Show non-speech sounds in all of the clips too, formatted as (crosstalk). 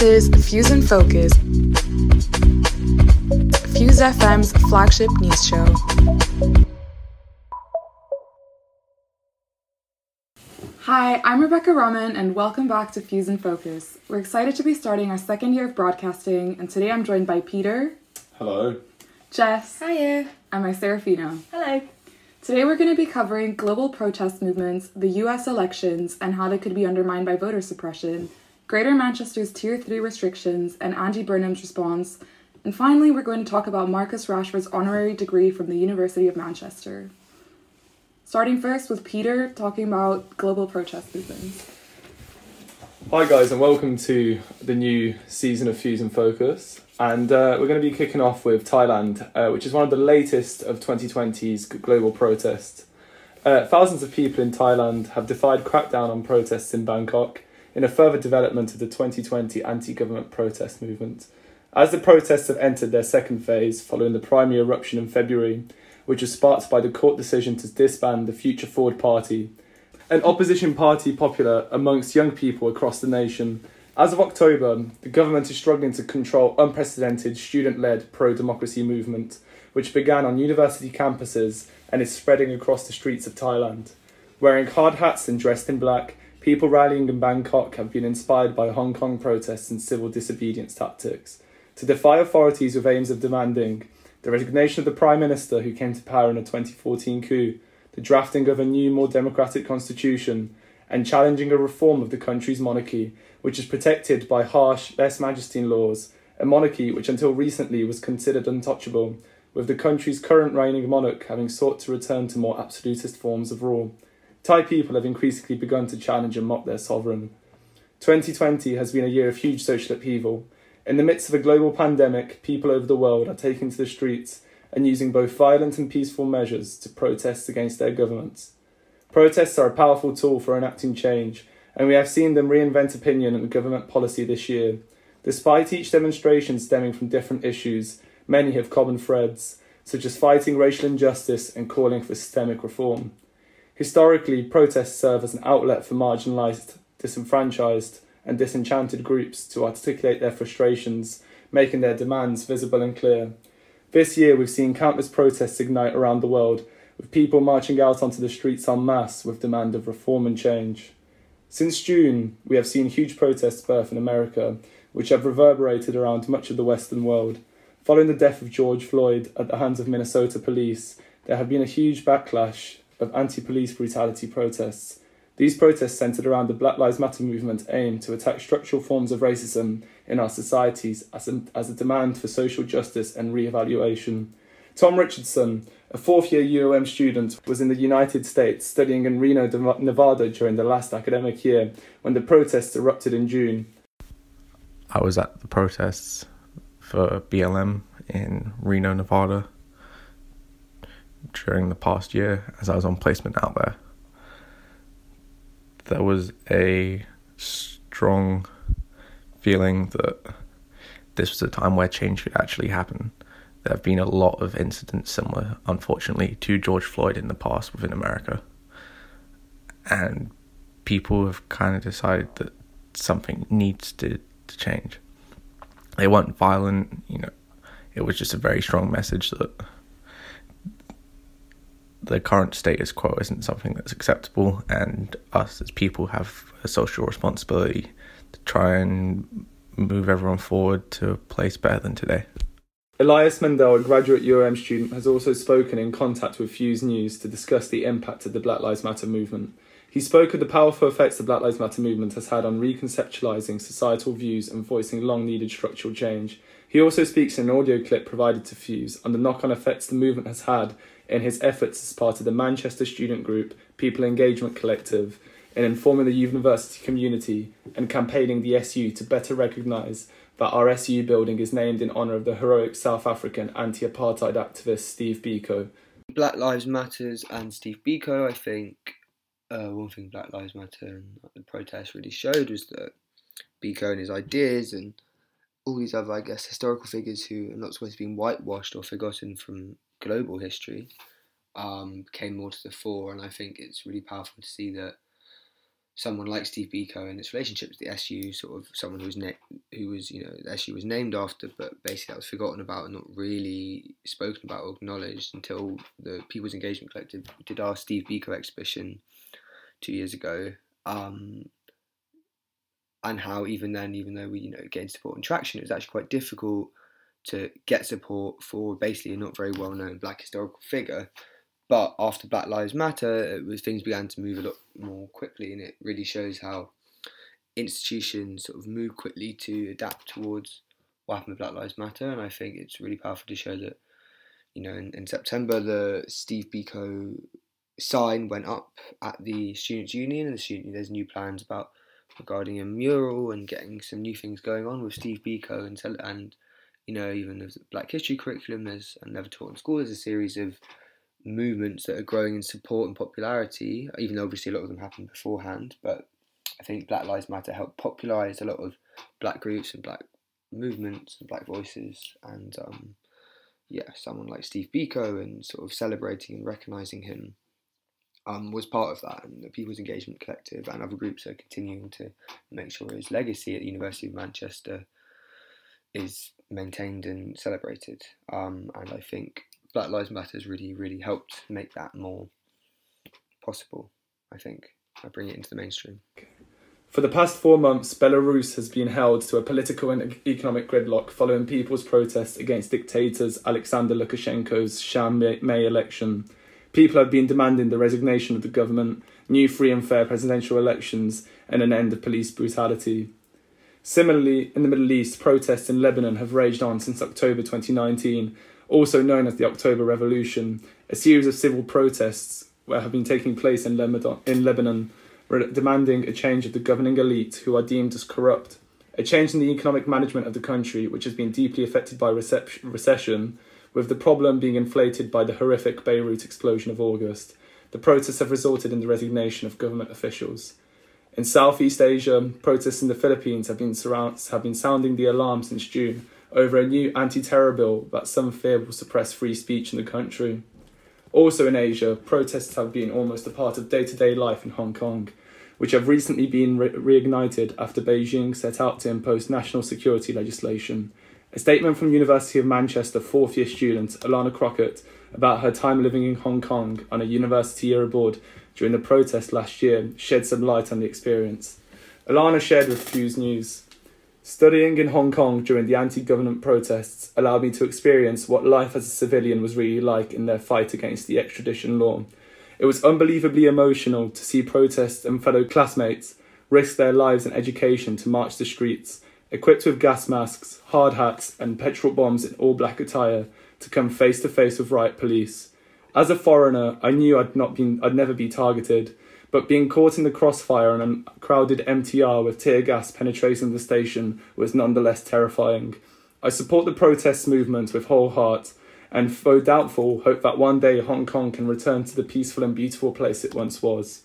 This is Fuse and Focus, Fuse FM's flagship news show. Hi, I'm Rebecca Rahman, and welcome back to Fuse and Focus. We're excited to be starting our second year of broadcasting, and today I'm joined by Peter. Hello. Jess. Hiya. And my Serafina. Hello. Today we're going to be covering global protest movements, the US elections, and how they could be undermined by voter suppression, Greater Manchester's Tier 3 restrictions, and Andy Burnham's response. And finally, we're going to talk about Marcus Rashford's honorary degree from the University of Manchester. Starting first with Peter talking about global protest movements. Hi, guys, and welcome to the new season of Fuse and Focus. And uh, we're going to be kicking off with Thailand, uh, which is one of the latest of 2020's global protests. Uh, thousands of people in Thailand have defied crackdown on protests in Bangkok in a further development of the 2020 anti government protest movement. As the protests have entered their second phase following the primary eruption in February, which was sparked by the court decision to disband the Future Forward Party, an opposition party popular amongst young people across the nation. As of October, the government is struggling to control unprecedented student led pro democracy movement, which began on university campuses and is spreading across the streets of Thailand. Wearing hard hats and dressed in black, People rallying in Bangkok have been inspired by Hong Kong protests and civil disobedience tactics to defy authorities with aims of demanding the resignation of the Prime Minister who came to power in a 2014 coup, the drafting of a new, more democratic constitution, and challenging a reform of the country's monarchy, which is protected by harsh lèse majesté laws, a monarchy which until recently was considered untouchable, with the country's current reigning monarch having sought to return to more absolutist forms of rule. Thai people have increasingly begun to challenge and mock their sovereign. 2020 has been a year of huge social upheaval. In the midst of a global pandemic, people over the world are taking to the streets and using both violent and peaceful measures to protest against their governments. Protests are a powerful tool for enacting change, and we have seen them reinvent opinion and government policy this year. Despite each demonstration stemming from different issues, many have common threads, such as fighting racial injustice and calling for systemic reform. Historically, protests serve as an outlet for marginalised, disenfranchised, and disenchanted groups to articulate their frustrations, making their demands visible and clear. This year, we've seen countless protests ignite around the world, with people marching out onto the streets en masse with demand of reform and change. Since June, we have seen huge protests birth in America, which have reverberated around much of the Western world. Following the death of George Floyd at the hands of Minnesota police, there have been a huge backlash of anti police brutality protests. These protests centered around the Black Lives Matter movement aim to attack structural forms of racism in our societies as a, as a demand for social justice and re-evaluation. Tom Richardson, a fourth year UOM student, was in the United States studying in Reno, Nevada during the last academic year when the protests erupted in June. I was at the protests for BLM in Reno, Nevada during the past year as I was on placement out there. There was a strong feeling that this was a time where change could actually happen. There have been a lot of incidents similar, unfortunately, to George Floyd in the past within America. And people have kind of decided that something needs to, to change. They weren't violent, you know, it was just a very strong message that the current status quo isn't something that's acceptable, and us as people have a social responsibility to try and move everyone forward to a place better than today. Elias Mendel, a graduate UOM student, has also spoken in contact with Fuse News to discuss the impact of the Black Lives Matter movement. He spoke of the powerful effects the Black Lives Matter movement has had on reconceptualizing societal views and voicing long needed structural change. He also speaks in an audio clip provided to Fuse on the knock on effects the movement has had in his efforts as part of the Manchester Student Group People Engagement Collective in informing the university community and campaigning the SU to better recognise that our SU building is named in honour of the heroic South African anti apartheid activist Steve Biko. Black Lives Matters and Steve Biko, I think uh, one thing Black Lives Matter and the protests really showed was that Biko and his ideas and all these other, I guess, historical figures who are not supposed to be whitewashed or forgotten from global history um, came more to the fore, and I think it's really powerful to see that someone like Steve Biko and its relationship with the SU, sort of someone who was na- who was you know the SU was named after, but basically that was forgotten about and not really spoken about or acknowledged until the People's Engagement Collective did our Steve Biko exhibition two years ago. Um, and how even then, even though we you know gained support and traction, it was actually quite difficult to get support for basically a not very well known black historical figure. But after Black Lives Matter, it was, things began to move a lot more quickly, and it really shows how institutions sort of move quickly to adapt towards what happened with Black Lives Matter. And I think it's really powerful to show that, you know, in, in September, the Steve Biko sign went up at the Students' Union, and the student there's new plans about regarding a mural and getting some new things going on with Steve Biko and and you know even the Black History curriculum. There's and never taught in school. There's a series of movements that are growing in support and popularity, even though obviously a lot of them happened beforehand. But I think Black Lives Matter helped popularise a lot of black groups and black movements and black voices. And um, yeah, someone like Steve Biko and sort of celebrating and recognising him um, was part of that. And the People's Engagement Collective and other groups are continuing to make sure his legacy at the University of Manchester is maintained and celebrated. Um, and I think Black Lives Matter has really, really helped make that more possible, I think, I bring it into the mainstream. For the past four months, Belarus has been held to a political and economic gridlock following people's protests against dictators Alexander Lukashenko's sham May election. People have been demanding the resignation of the government, new free and fair presidential elections, and an end of police brutality. Similarly, in the Middle East, protests in Lebanon have raged on since October 2019, also known as the October Revolution, a series of civil protests have been taking place in Lebanon, in Lebanon demanding a change of the governing elite who are deemed as corrupt, a change in the economic management of the country, which has been deeply affected by recession, with the problem being inflated by the horrific Beirut explosion of August. The protests have resulted in the resignation of government officials. In Southeast Asia, protests in the Philippines have been, surround- have been sounding the alarm since June over a new anti terror bill that some fear will suppress free speech in the country. Also in Asia, protests have been almost a part of day to day life in Hong Kong, which have recently been re- reignited after Beijing set out to impose national security legislation. A statement from University of Manchester fourth year student Alana Crockett about her time living in Hong Kong on a university year abroad during the protest last year shed some light on the experience. Alana shared with Fuse News. Studying in Hong Kong during the anti government protests allowed me to experience what life as a civilian was really like in their fight against the extradition law. It was unbelievably emotional to see protests and fellow classmates risk their lives and education to march the streets, equipped with gas masks, hard hats, and petrol bombs in all black attire, to come face to face with riot police. As a foreigner, I knew I'd not been I'd never be targeted, but being caught in the crossfire on a crowded MTR with tear gas penetrating the station was nonetheless terrifying. I support the protest movement with whole heart, and though doubtful, hope that one day Hong Kong can return to the peaceful and beautiful place it once was.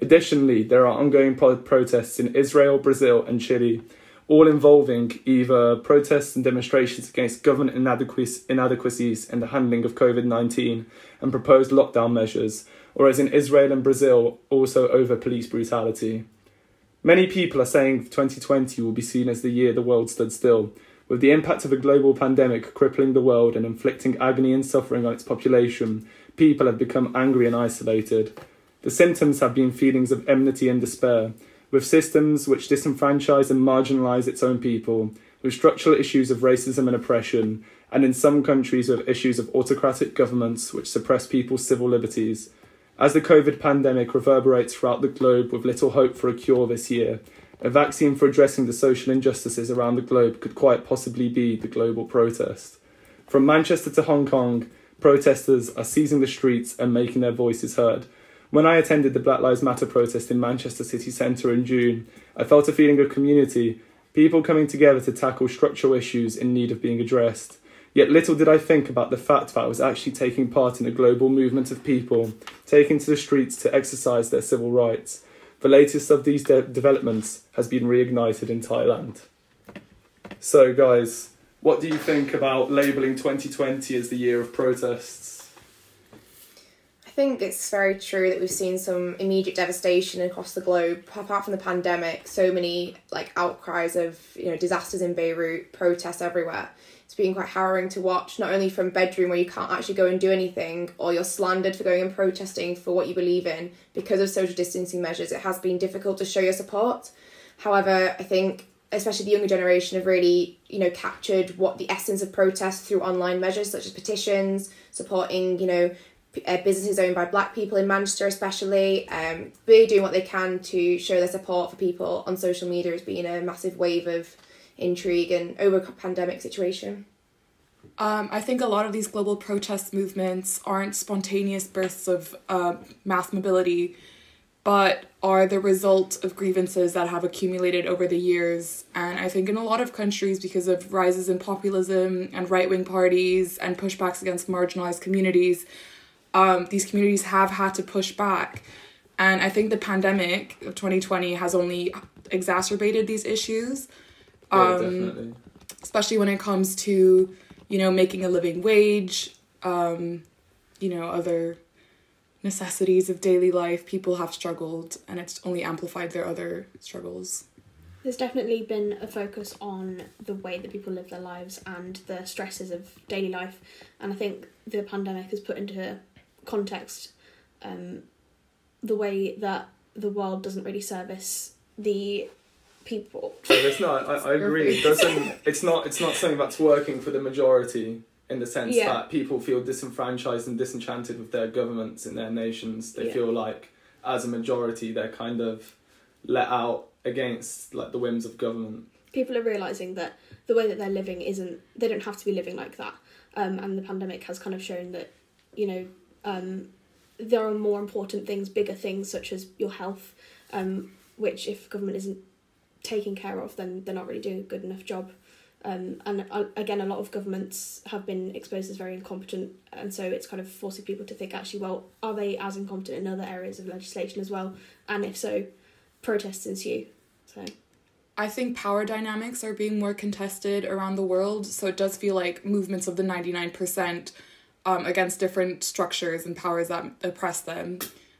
Additionally, there are ongoing pro- protests in Israel, Brazil, and Chile, all involving either protests and demonstrations against government inadequacies in the handling of COVID 19 and proposed lockdown measures, whereas in Israel and Brazil, also over police brutality. Many people are saying 2020 will be seen as the year the world stood still, with the impact of a global pandemic crippling the world and inflicting agony and suffering on its population. People have become angry and isolated. The symptoms have been feelings of enmity and despair, with systems which disenfranchise and marginalise its own people, with structural issues of racism and oppression, and in some countries with issues of autocratic governments which suppress people's civil liberties. As the COVID pandemic reverberates throughout the globe with little hope for a cure this year, a vaccine for addressing the social injustices around the globe could quite possibly be the global protest. From Manchester to Hong Kong, protesters are seizing the streets and making their voices heard. When I attended the Black Lives Matter protest in Manchester city centre in June, I felt a feeling of community, people coming together to tackle structural issues in need of being addressed. Yet little did I think about the fact that I was actually taking part in a global movement of people taking to the streets to exercise their civil rights. The latest of these de- developments has been reignited in Thailand. So, guys, what do you think about labelling 2020 as the year of protests? I think it's very true that we've seen some immediate devastation across the globe. Apart from the pandemic, so many like outcries of you know disasters in Beirut, protests everywhere. It's been quite harrowing to watch, not only from bedroom where you can't actually go and do anything, or you're slandered for going and protesting for what you believe in because of social distancing measures. It has been difficult to show your support. However, I think especially the younger generation have really you know captured what the essence of protest through online measures such as petitions supporting you know uh, businesses owned by black people in manchester especially um, really doing what they can to show their support for people on social media has been a massive wave of intrigue and over a pandemic situation um, I think a lot of these global protest movements aren't spontaneous bursts of uh, mass mobility but are the result of grievances that have accumulated over the years. And I think in a lot of countries, because of rises in populism and right wing parties and pushbacks against marginalized communities, um, these communities have had to push back. And I think the pandemic of 2020 has only exacerbated these issues. Yeah, um, definitely. Especially when it comes to, you know, making a living wage, um, you know, other necessities of daily life, people have struggled and it's only amplified their other struggles. There's definitely been a focus on the way that people live their lives and the stresses of daily life, and I think the pandemic has put into context um, the way that the world doesn't really service the people. it's not. I, I agree. It doesn't. It's not. It's not something that's working for the majority in the sense yeah. that people feel disenfranchised and disenchanted with their governments in their nations. They yeah. feel like, as a majority, they're kind of let out against like the whims of government. People are realizing that the way that they're living isn't. They don't have to be living like that. Um, and the pandemic has kind of shown that, you know, um, there are more important things, bigger things such as your health, um, which if government isn't taking care of, then they're not really doing a good enough job. Um, and uh, again, a lot of governments have been exposed as very incompetent, and so it's kind of forcing people to think actually, well, are they as incompetent in other areas of legislation as well? And if so, protests ensue. So. I think power dynamics are being more contested around the world, so it does feel like movements of the 99% um, against different structures and powers that oppress them.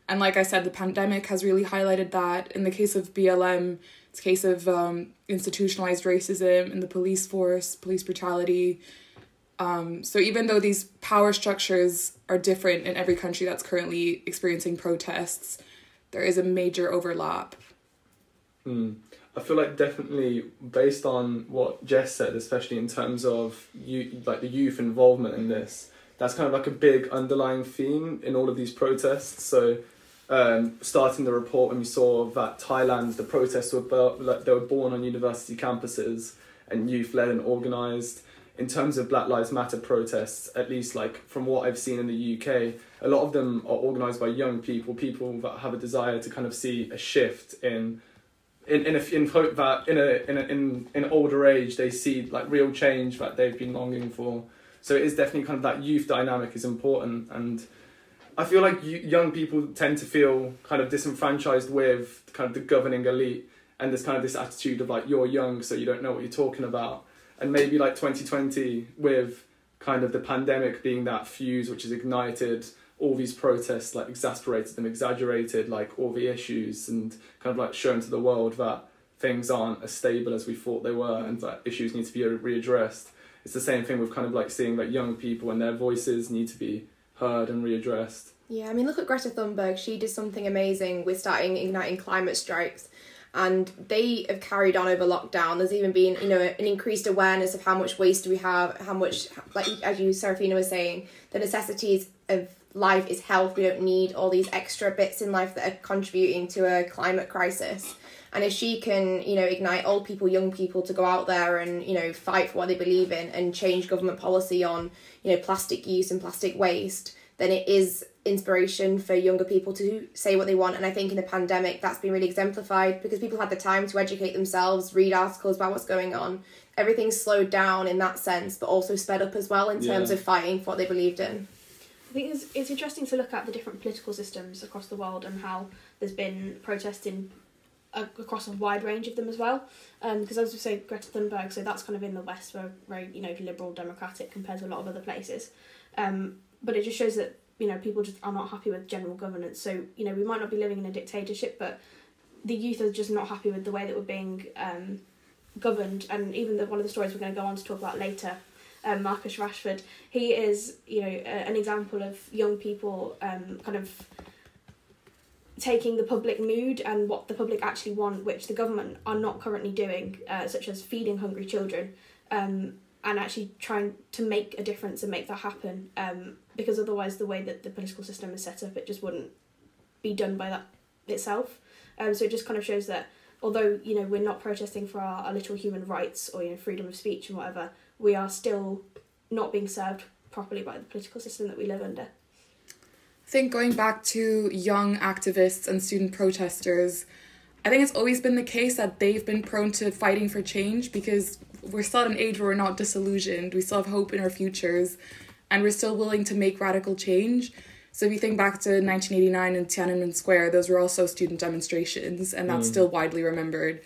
And like I said, the pandemic has really highlighted that. In the case of BLM, it's a case of um, institutionalized racism in the police force, police brutality. Um, so even though these power structures are different in every country that's currently experiencing protests, there is a major overlap. Mm. I feel like definitely based on what Jess said, especially in terms of you like the youth involvement in this, that's kind of like a big underlying theme in all of these protests. So um, starting the report when we saw that Thailand, the protests were built, like they were born on university campuses and youth led and organised. In terms of Black Lives Matter protests, at least like from what I've seen in the UK, a lot of them are organised by young people, people that have a desire to kind of see a shift in in in a, in hope that in a in a, in in older age they see like real change that they've been longing for. So it is definitely kind of that youth dynamic is important and I feel like young people tend to feel kind of disenfranchised with kind of the governing elite, and there's kind of this attitude of like you're young, so you don't know what you're talking about, and maybe like 2020 with kind of the pandemic being that fuse which has ignited all these protests, like exasperated them, exaggerated like all the issues, and kind of like shown to the world that things aren't as stable as we thought they were, and that issues need to be readdressed. It's the same thing with kind of like seeing like young people and their voices need to be heard and readdressed. Yeah, I mean, look at Greta Thunberg. She did something amazing with starting igniting climate strikes, and they have carried on over lockdown. There's even been, you know, an increased awareness of how much waste we have, how much, like as you, Serafina, was saying, the necessities of life is health. We don't need all these extra bits in life that are contributing to a climate crisis. And if she can, you know, ignite old people, young people to go out there and, you know, fight for what they believe in and change government policy on, you know, plastic use and plastic waste, then it is inspiration for younger people to say what they want. And I think in the pandemic, that's been really exemplified because people had the time to educate themselves, read articles about what's going on. Everything's slowed down in that sense, but also sped up as well in terms yeah. of fighting for what they believed in. I think it's, it's interesting to look at the different political systems across the world and how there's been protesting across a wide range of them as well. Because um, as we say, Greta Thunberg, so that's kind of in the West, very, very you know liberal democratic compared to a lot of other places. Um, but it just shows that you know people just are not happy with general governance. So you know we might not be living in a dictatorship, but the youth are just not happy with the way that we're being um, governed. And even the, one of the stories we're going to go on to talk about later, um, Marcus Rashford, he is you know an example of young people um, kind of taking the public mood and what the public actually want, which the government are not currently doing, uh, such as feeding hungry children, um, and actually trying to make a difference and make that happen. Um, because otherwise, the way that the political system is set up, it just wouldn't be done by that itself. Um, so it just kind of shows that although you know we're not protesting for our, our little human rights or you know freedom of speech and whatever, we are still not being served properly by the political system that we live under. I think going back to young activists and student protesters, I think it's always been the case that they've been prone to fighting for change because we're still at an age where we're not disillusioned. We still have hope in our futures and we're still willing to make radical change. So if you think back to 1989 in Tiananmen Square, those were also student demonstrations and that's mm. still widely remembered.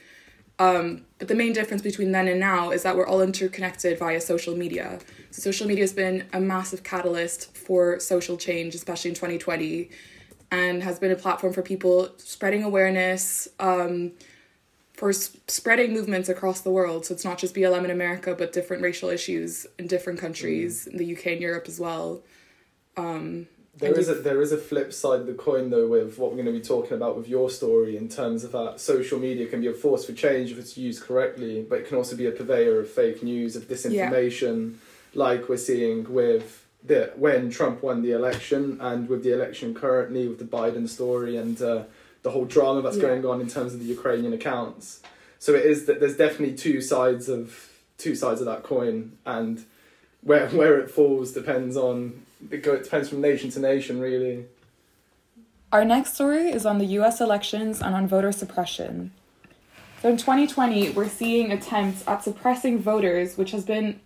Um, but the main difference between then and now is that we're all interconnected via social media. So social media has been a massive catalyst for social change, especially in 2020, and has been a platform for people spreading awareness, um, for s- spreading movements across the world. So it's not just BLM in America, but different racial issues in different countries, mm. in the UK and Europe as well. Um, there is a there is a flip side of the coin though with what we're going to be talking about with your story in terms of that social media can be a force for change if it's used correctly, but it can also be a purveyor of fake news, of disinformation, yeah. like we're seeing with the when Trump won the election and with the election currently with the Biden story and uh, the whole drama that's yeah. going on in terms of the Ukrainian accounts. So it is that there's definitely two sides of two sides of that coin and where where it falls depends on it depends from nation to nation, really. Our next story is on the US elections and on voter suppression. So in 2020, we're seeing attempts at suppressing voters, which has been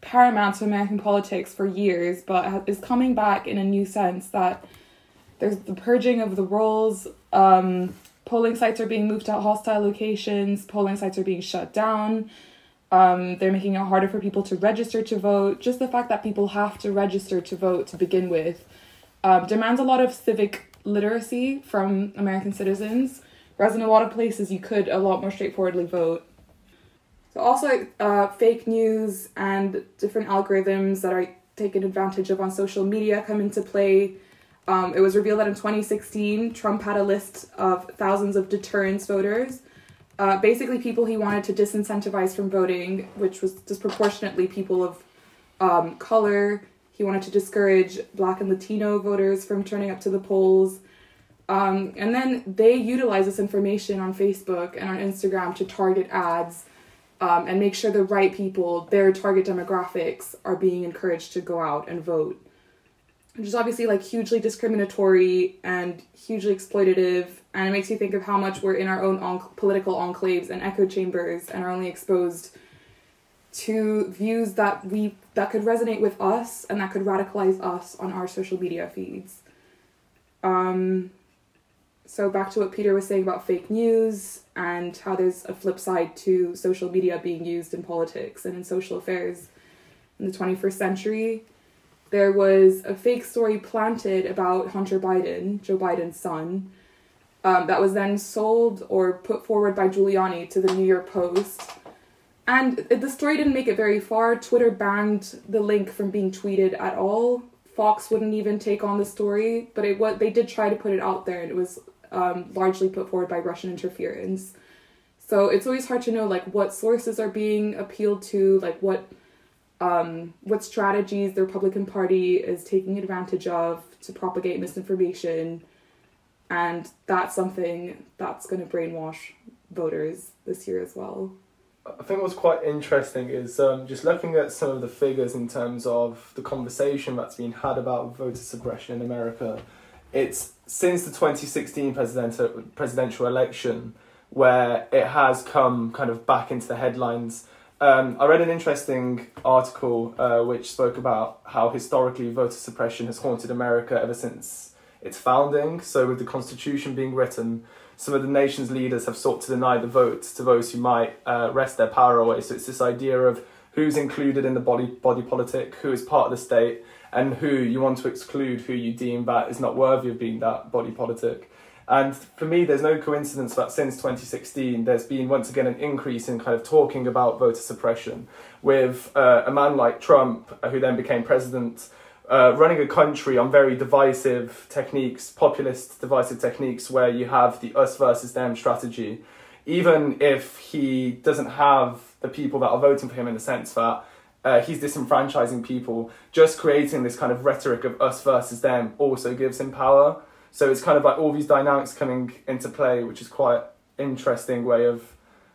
paramount to American politics for years, but is coming back in a new sense that there's the purging of the rolls, um, polling sites are being moved to hostile locations, polling sites are being shut down. Um, they're making it harder for people to register to vote. Just the fact that people have to register to vote to begin with um, demands a lot of civic literacy from American citizens. Whereas in a lot of places, you could a lot more straightforwardly vote. So also, uh, fake news and different algorithms that are taken advantage of on social media come into play. Um, it was revealed that in 2016, Trump had a list of thousands of deterrence voters uh, basically people he wanted to disincentivize from voting, which was disproportionately people of um, color. He wanted to discourage Black and Latino voters from turning up to the polls. Um, and then they utilize this information on Facebook and on Instagram to target ads um, and make sure the right people, their target demographics, are being encouraged to go out and vote. Which is obviously like hugely discriminatory and hugely exploitative and it makes you think of how much we're in our own political enclaves and echo chambers and are only exposed to views that we that could resonate with us and that could radicalize us on our social media feeds. Um, so back to what Peter was saying about fake news and how there's a flip side to social media being used in politics and in social affairs in the 21st century. There was a fake story planted about Hunter Biden, Joe Biden's son, um, that was then sold or put forward by Giuliani to the New York Post. And the story didn't make it very far. Twitter banned the link from being tweeted at all. Fox wouldn't even take on the story, but it what they did try to put it out there, and it was um, largely put forward by Russian interference. So it's always hard to know like what sources are being appealed to, like what um, what strategies the Republican Party is taking advantage of to propagate misinformation and that's something that's going to brainwash voters this year as well. I think what's quite interesting is um, just looking at some of the figures in terms of the conversation that's been had about voter suppression in America. It's since the 2016 presidential, presidential election where it has come kind of back into the headlines. Um, I read an interesting article uh, which spoke about how historically voter suppression has haunted America ever since its founding. So, with the Constitution being written, some of the nation's leaders have sought to deny the vote to those who might uh, wrest their power away. So, it's this idea of who's included in the body body politic, who is part of the state, and who you want to exclude, who you deem that is not worthy of being that body politic. And for me, there's no coincidence that since 2016, there's been once again an increase in kind of talking about voter suppression, with uh, a man like Trump, uh, who then became president, uh, running a country on very divisive techniques, populist divisive techniques, where you have the us versus them strategy. Even if he doesn't have the people that are voting for him in the sense that uh, he's disenfranchising people, just creating this kind of rhetoric of us versus them also gives him power. So it's kind of like all these dynamics coming into play, which is quite interesting way of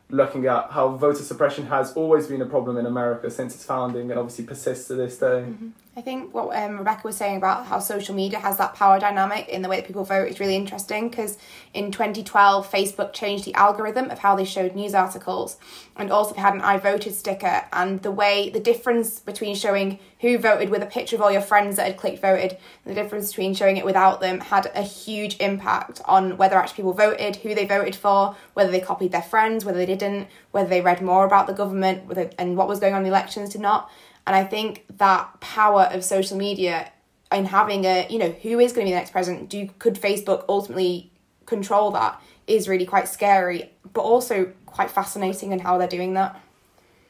looking at how voter suppression has always been a problem in America since its founding and obviously persists to this day. Mm-hmm. I think what um, Rebecca was saying about how social media has that power dynamic in the way that people vote is really interesting because in 2012, Facebook changed the algorithm of how they showed news articles and also they had an I voted sticker. And the way, the difference between showing who voted with a picture of all your friends that had clicked voted, the difference between showing it without them had a huge impact on whether actually people voted, who they voted for, whether they copied their friends, whether they didn't, whether they read more about the government and what was going on in the elections did not. And I think that power of social media and having a, you know, who is going to be the next president? Do could Facebook ultimately control that? Is really quite scary, but also quite fascinating in how they're doing that.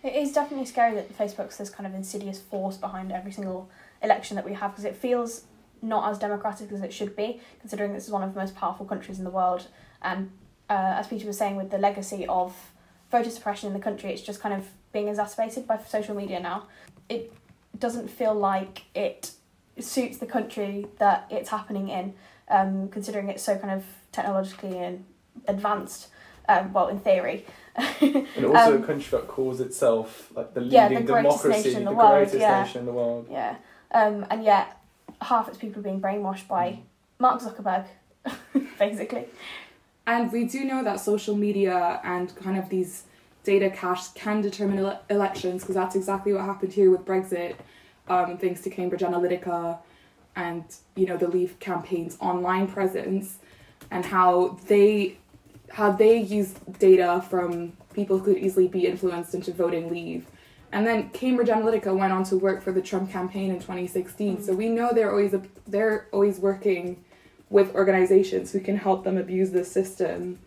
It is definitely scary that Facebook's this kind of insidious force behind every single election that we have because it feels not as democratic as it should be, considering this is one of the most powerful countries in the world. And uh, as Peter was saying, with the legacy of voter suppression in the country, it's just kind of being exacerbated by social media now it doesn't feel like it suits the country that it's happening in, um, considering it's so kind of technologically and advanced. Um, well, in theory. (laughs) and also um, a country that calls itself like the leading yeah, the democracy, the, the world, greatest yeah. nation in the world. Yeah, um, and yet half its people are being brainwashed by mm. Mark Zuckerberg, (laughs) basically. And we do know that social media and kind of these data cache can determine ele- elections because that's exactly what happened here with Brexit, um, thanks to Cambridge Analytica and you know the Leave campaign's online presence and how they how they use data from people who could easily be influenced into voting Leave. And then Cambridge Analytica went on to work for the Trump campaign in 2016. So we know they're always they're always working with organizations who can help them abuse the system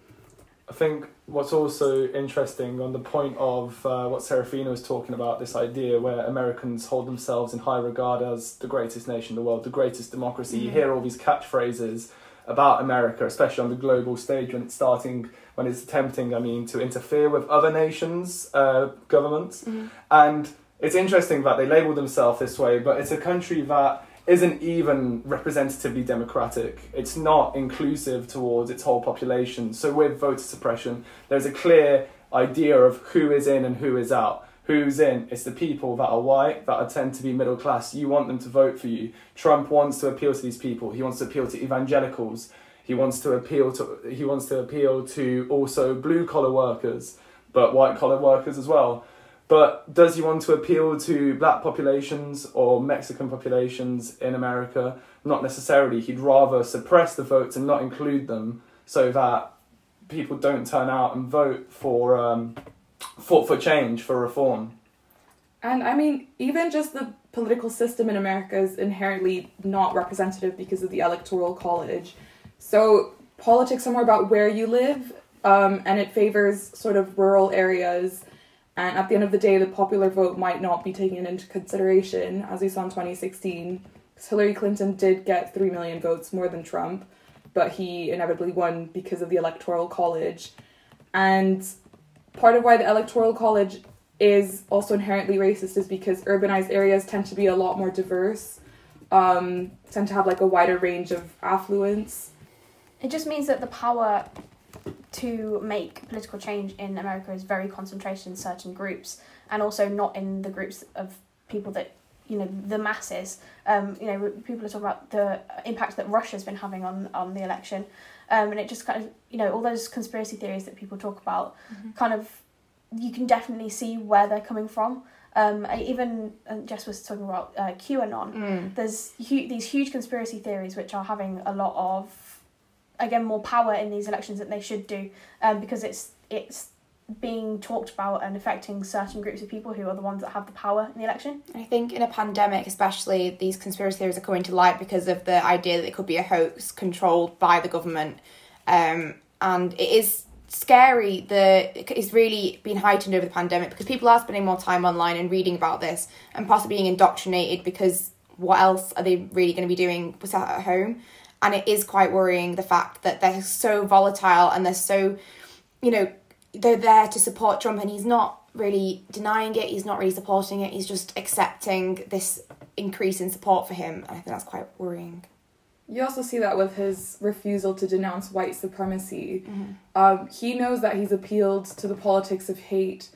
I think what's also interesting on the point of uh, what Serafina was talking about, this idea where Americans hold themselves in high regard as the greatest nation in the world, the greatest democracy. Mm-hmm. You hear all these catchphrases about America, especially on the global stage when it's starting, when it's attempting, I mean, to interfere with other nations' uh, governments. Mm-hmm. And it's interesting that they label themselves this way, but it's a country that isn't even representatively democratic. It's not inclusive towards its whole population. So with voter suppression, there's a clear idea of who is in and who is out. Who's in? It's the people that are white, that are tend to be middle class. You want them to vote for you. Trump wants to appeal to these people. He wants to appeal to evangelicals. He wants to appeal to he wants to appeal to also blue collar workers, but white collar workers as well. But does he want to appeal to black populations or Mexican populations in America? Not necessarily. He'd rather suppress the votes and not include them so that people don't turn out and vote for um, for for change, for reform. And I mean, even just the political system in America is inherently not representative because of the electoral college. So politics are more about where you live, um, and it favors sort of rural areas and at the end of the day, the popular vote might not be taken into consideration, as we saw in 2016. Hillary Clinton did get 3 million votes more than Trump, but he inevitably won because of the Electoral College. And part of why the Electoral College is also inherently racist is because urbanized areas tend to be a lot more diverse, um, tend to have like a wider range of affluence. It just means that the power to make political change in America is very concentrated in certain groups and also not in the groups of people that you know the masses um, you know people are talking about the impact that Russia's been having on on the election um, and it just kind of you know all those conspiracy theories that people talk about mm-hmm. kind of you can definitely see where they're coming from um, even uh, Jess was talking about uh, QAnon. Mm. There's hu- these huge conspiracy theories which are having a lot of again more power in these elections than they should do um, because it's it's being talked about and affecting certain groups of people who are the ones that have the power in the election. I think in a pandemic, especially, these conspiracy theories are coming to light because of the idea that it could be a hoax controlled by the government. Um, and it is scary that it's really been heightened over the pandemic because people are spending more time online and reading about this and possibly being indoctrinated because what else are they really going to be doing at home? And it is quite worrying the fact that they're so volatile and they're so, you know, they're there to support Trump and he's not really denying it, he's not really supporting it, he's just accepting this increase in support for him. And I think that's quite worrying. You also see that with his refusal to denounce white supremacy. Um, he knows that he's appealed to the politics of hate.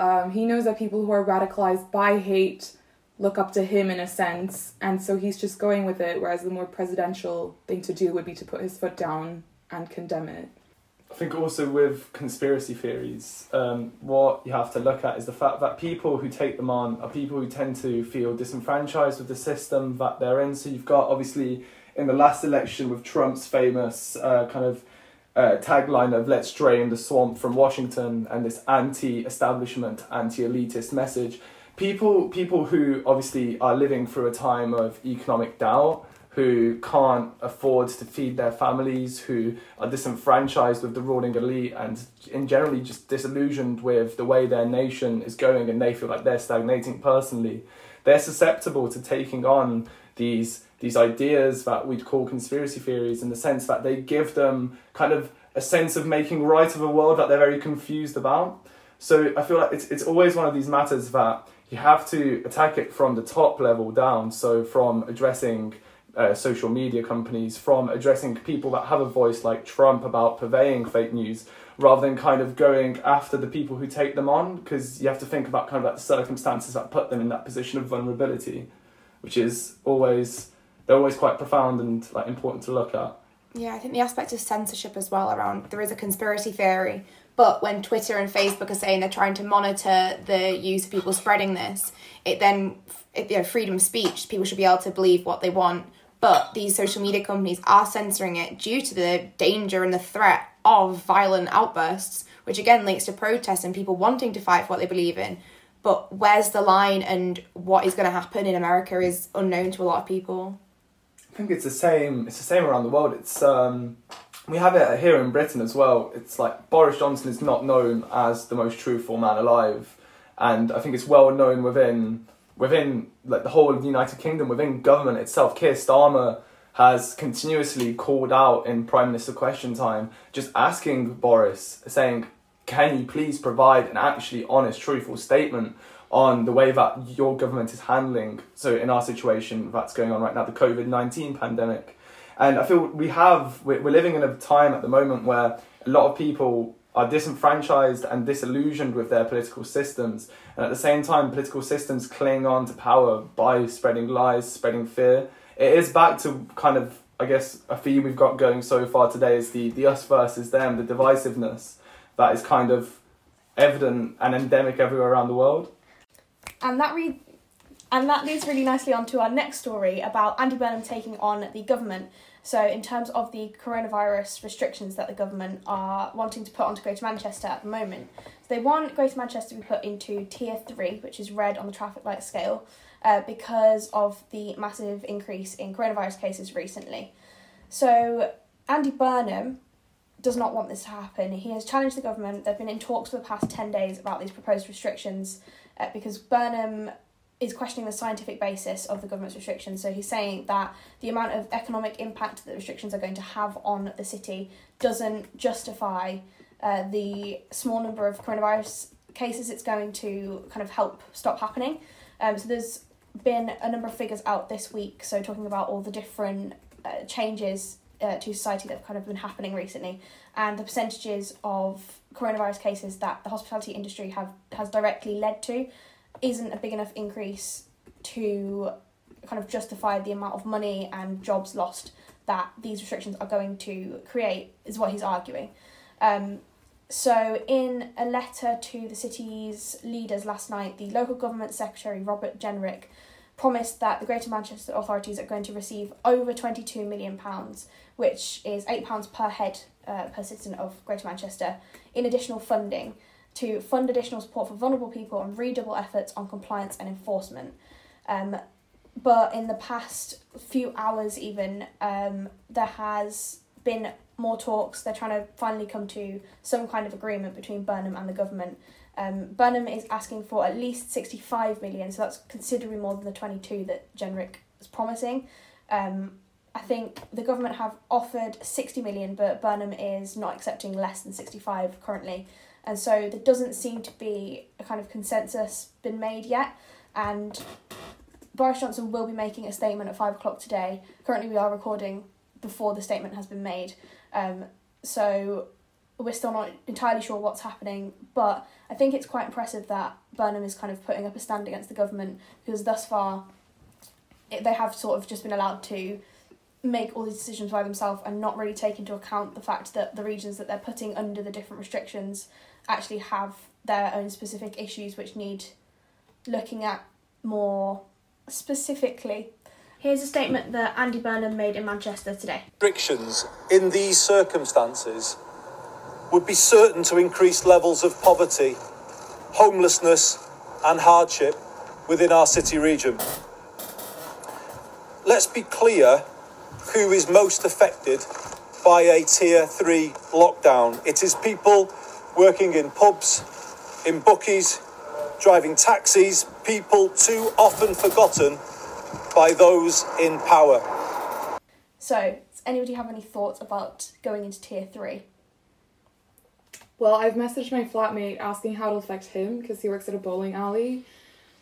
Um, he knows that people who are radicalized by hate look up to him in a sense, and so he's just going with it. Whereas the more presidential thing to do would be to put his foot down and condemn it. I think also with conspiracy theories, um, what you have to look at is the fact that people who take them on are people who tend to feel disenfranchised with the system that they're in. So you've got obviously in the last election with Trump's famous uh, kind of uh, tagline of "Let's drain the swamp from Washington" and this anti-establishment, anti-elitist message. People, people who obviously are living through a time of economic doubt, who can't afford to feed their families, who are disenfranchised with the ruling elite, and in generally just disillusioned with the way their nation is going, and they feel like they're stagnating personally. They're susceptible to taking on these these ideas that we'd call conspiracy theories in the sense that they give them kind of a sense of making right of a world that they're very confused about. So I feel like it's it's always one of these matters that you have to attack it from the top level down. So from addressing uh, social media companies, from addressing people that have a voice like Trump about purveying fake news, rather than kind of going after the people who take them on, because you have to think about kind of like the circumstances that put them in that position of vulnerability, which is always they're always quite profound and like important to look at. Yeah, I think the aspect of censorship as well around there is a conspiracy theory, but when Twitter and Facebook are saying they're trying to monitor the use of people spreading this, it then it, you know, freedom of speech. People should be able to believe what they want, but these social media companies are censoring it due to the danger and the threat of violent outbursts, which again links to protests and people wanting to fight for what they believe in. But where's the line and what is going to happen in America is unknown to a lot of people. I think it's the same. It's the same around the world. It's um, we have it here in Britain as well. It's like Boris Johnson is not known as the most truthful man alive, and I think it's well known within within like the whole of the United Kingdom, within government itself. Keir Starmer has continuously called out in Prime Minister Question Time, just asking Boris, saying, "Can you please provide an actually honest, truthful statement?" on the way that your government is handling so in our situation that's going on right now the covid-19 pandemic and i feel we have we're, living in a time at the moment where a lot of people are disenfranchised and disillusioned with their political systems. And at the same time political systems cling on to power by spreading lies spreading fear. It is back to kind of i guess a theme we've got going so far today is the the us versus them the divisiveness that is kind of evident and endemic everywhere around the world. And that read and that leads really nicely on to our next story about Andy Burnham taking on the government. So, in terms of the coronavirus restrictions that the government are wanting to put onto Greater Manchester at the moment, so they want Greater Manchester to be put into Tier 3, which is red on the traffic light scale, uh, because of the massive increase in coronavirus cases recently. So, Andy Burnham does not want this to happen. He has challenged the government. They've been in talks for the past 10 days about these proposed restrictions uh, because Burnham is questioning the scientific basis of the government's restrictions. So he's saying that the amount of economic impact that restrictions are going to have on the city doesn't justify uh, the small number of coronavirus cases it's going to kind of help stop happening. Um, so there's been a number of figures out this week, so talking about all the different uh, changes uh, to society that have kind of been happening recently, and the percentages of coronavirus cases that the hospitality industry have has directly led to isn't a big enough increase to kind of justify the amount of money and jobs lost that these restrictions are going to create is what he's arguing. Um, so, in a letter to the city's leaders last night, the local government secretary Robert Jenrick promised that the Greater Manchester authorities are going to receive over £22 million, which is £8 per head uh, per citizen of Greater Manchester, in additional funding to fund additional support for vulnerable people and redouble efforts on compliance and enforcement. Um, but in the past few hours, even, um, there has been more talks. They're trying to finally come to some kind of agreement between Burnham and the government. Um, Burnham is asking for at least 65 million, so that's considerably more than the 22 that Jenrick was promising. Um, I think the government have offered 60 million, but Burnham is not accepting less than 65 currently. And so there doesn't seem to be a kind of consensus been made yet. And Boris Johnson will be making a statement at five o'clock today. Currently, we are recording before the statement has been made. Um, so we're still not entirely sure what's happening, but I think it's quite impressive that Burnham is kind of putting up a stand against the government because thus far it, they have sort of just been allowed to make all these decisions by themselves and not really take into account the fact that the regions that they're putting under the different restrictions actually have their own specific issues which need looking at more specifically. Here's a statement that Andy Burnham made in Manchester today. Restrictions in these circumstances would be certain to increase levels of poverty, homelessness, and hardship within our city region. Let's be clear who is most affected by a tier 3 lockdown. It is people working in pubs, in bookies, driving taxis, people too often forgotten by those in power. So, does anybody have any thoughts about going into tier 3? Well, I've messaged my flatmate asking how it'll affect him because he works at a bowling alley.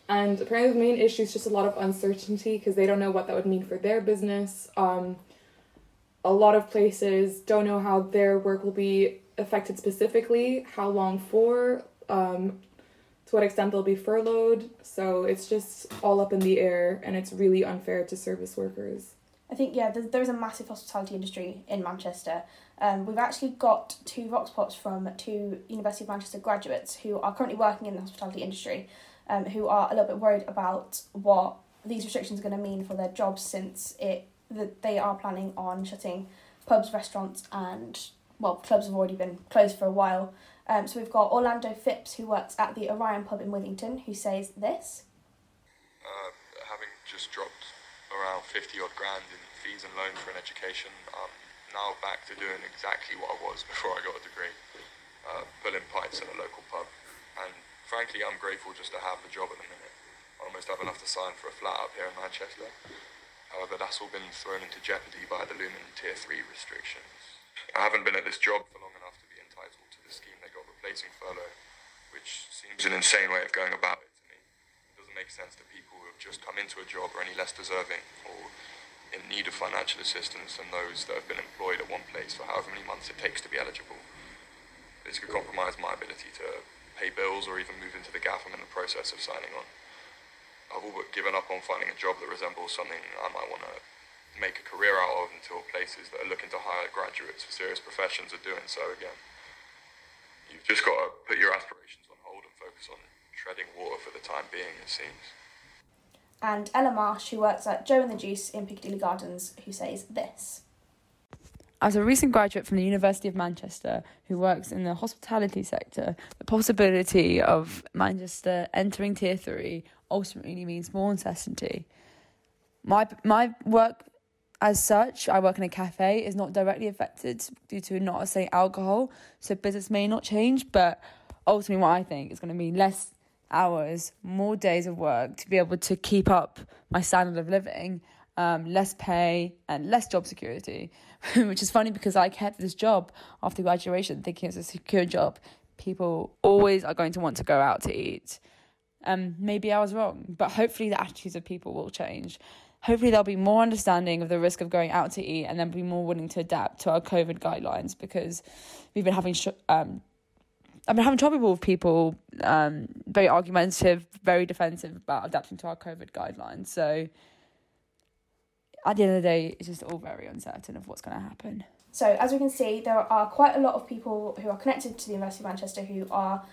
And apparently, the main issue is just a lot of uncertainty because they don't know what that would mean for their business. Um, a lot of places don't know how their work will be affected specifically, how long for, um, to what extent they'll be furloughed. So it's just all up in the air and it's really unfair to service workers. I think, yeah, there's, there's a massive hospitality industry in Manchester. Um, we've actually got two vox pops from two University of Manchester graduates who are currently working in the hospitality industry, um, who are a little bit worried about what these restrictions are going to mean for their jobs since it that they are planning on shutting pubs, restaurants, and well, clubs have already been closed for a while. Um, so we've got Orlando Phipps, who works at the Orion pub in Withington, who says this. Uh, having just dropped around 50 odd grand in fees and loans for an education, I'm now back to doing exactly what I was (laughs) before I got a degree, uh, pulling pints in a local pub. And frankly, I'm grateful just to have the job at the minute. I almost have enough to sign for a flat up here in Manchester. However, that's all been thrown into jeopardy by the looming Tier 3 restrictions. I haven't been at this job for long enough to be entitled to the scheme they got replacing furlough, which seems an insane way of going about it to me. It doesn't make sense to people who have just come into a job are any less deserving or in need of financial assistance than those that have been employed at one place for however many months it takes to be eligible. This could compromise my ability to pay bills or even move into the gap I'm in the process of signing on. I've all but given up on finding a job that resembles something I might want to make a career out of until places that are looking to hire graduates for serious professions are doing so again. You've just got to put your aspirations on hold and focus on treading water for the time being, it seems. And Ella Marsh, who works at Joe and the Juice in Piccadilly Gardens, who says this. As a recent graduate from the University of Manchester who works in the hospitality sector, the possibility of Manchester entering Tier 3 ultimately means more uncertainty. My, my work as such, I work in a cafe, is not directly affected due to not say alcohol, so business may not change, but ultimately, what I think is going to mean less hours, more days of work to be able to keep up my standard of living, um, less pay, and less job security. (laughs) Which is funny because I kept this job after graduation thinking it's a secure job. People always are going to want to go out to eat. Um, maybe I was wrong, but hopefully the attitudes of people will change. Hopefully there'll be more understanding of the risk of going out to eat, and then be more willing to adapt to our COVID guidelines because we've been having sh- um, I've been having trouble with people um, very argumentative, very defensive about adapting to our COVID guidelines. So at the end of the day, it's just all very uncertain of what's going to happen. So, as we can see, there are quite a lot of people who are connected to the University of Manchester who are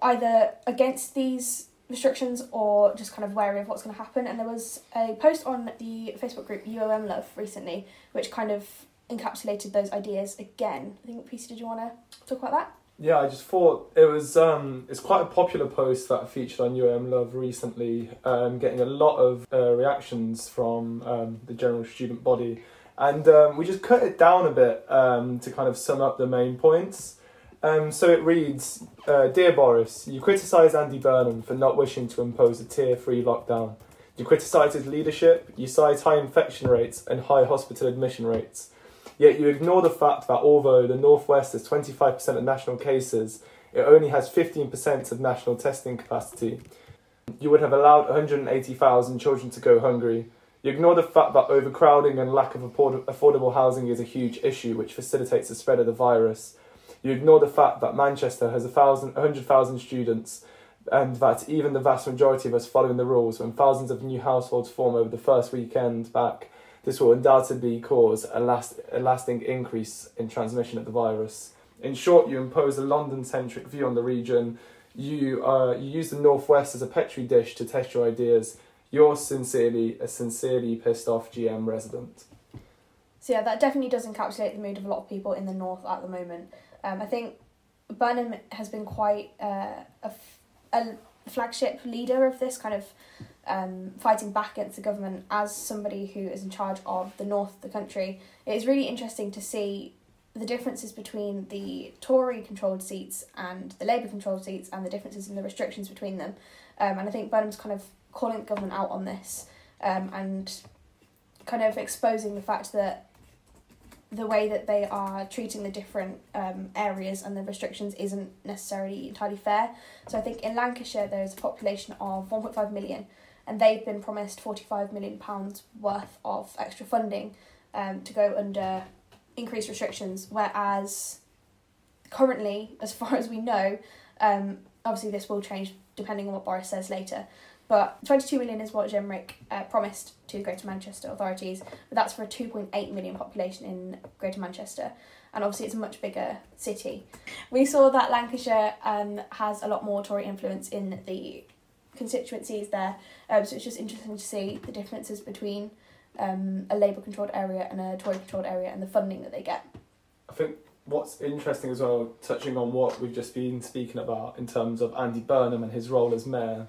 either against these restrictions or just kind of wary of what's going to happen. And there was a post on the Facebook group UOM Love recently, which kind of encapsulated those ideas again. I think, PC, did you want to talk about that? Yeah, I just thought it was um, it's quite a popular post that I featured on UAM Love recently, um, getting a lot of uh, reactions from um, the general student body, and um, we just cut it down a bit um, to kind of sum up the main points. Um, so it reads, uh, Dear Boris, you criticise Andy Burnham for not wishing to impose a tier three lockdown. You criticise his leadership. You cite high infection rates and high hospital admission rates. Yet you ignore the fact that although the Northwest has 25% of national cases, it only has 15% of national testing capacity. You would have allowed 180,000 children to go hungry. You ignore the fact that overcrowding and lack of afford- affordable housing is a huge issue which facilitates the spread of the virus. You ignore the fact that Manchester has a thousand, 100,000 students and that even the vast majority of us following the rules when thousands of new households form over the first weekend back this will undoubtedly cause a, last, a lasting increase in transmission of the virus. In short, you impose a London centric view on the region. You, uh, you use the Northwest as a petri dish to test your ideas. You're sincerely a sincerely pissed off GM resident. So yeah, that definitely does encapsulate the mood of a lot of people in the north at the moment. Um, I think Burnham has been quite uh, a, f- a flagship leader of this kind of um, fighting back against the government as somebody who is in charge of the north of the country. It is really interesting to see the differences between the Tory controlled seats and the Labour controlled seats and the differences in the restrictions between them. Um, and I think Burnham's kind of calling the government out on this um, and kind of exposing the fact that the way that they are treating the different um, areas and the restrictions isn't necessarily entirely fair. So I think in Lancashire there's a population of 1.5 million and they've been promised 45 million pounds worth of extra funding um, to go under increased restrictions whereas currently as (laughs) far as we know um, obviously this will change depending on what Boris says later but 22 million is what Jenrick uh, promised to Greater Manchester authorities, but that's for a 2.8 million population in Greater Manchester. And obviously, it's a much bigger city. We saw that Lancashire um, has a lot more Tory influence in the constituencies there, um, so it's just interesting to see the differences between um, a Labour controlled area and a Tory controlled area and the funding that they get. I think what's interesting as well, touching on what we've just been speaking about in terms of Andy Burnham and his role as mayor,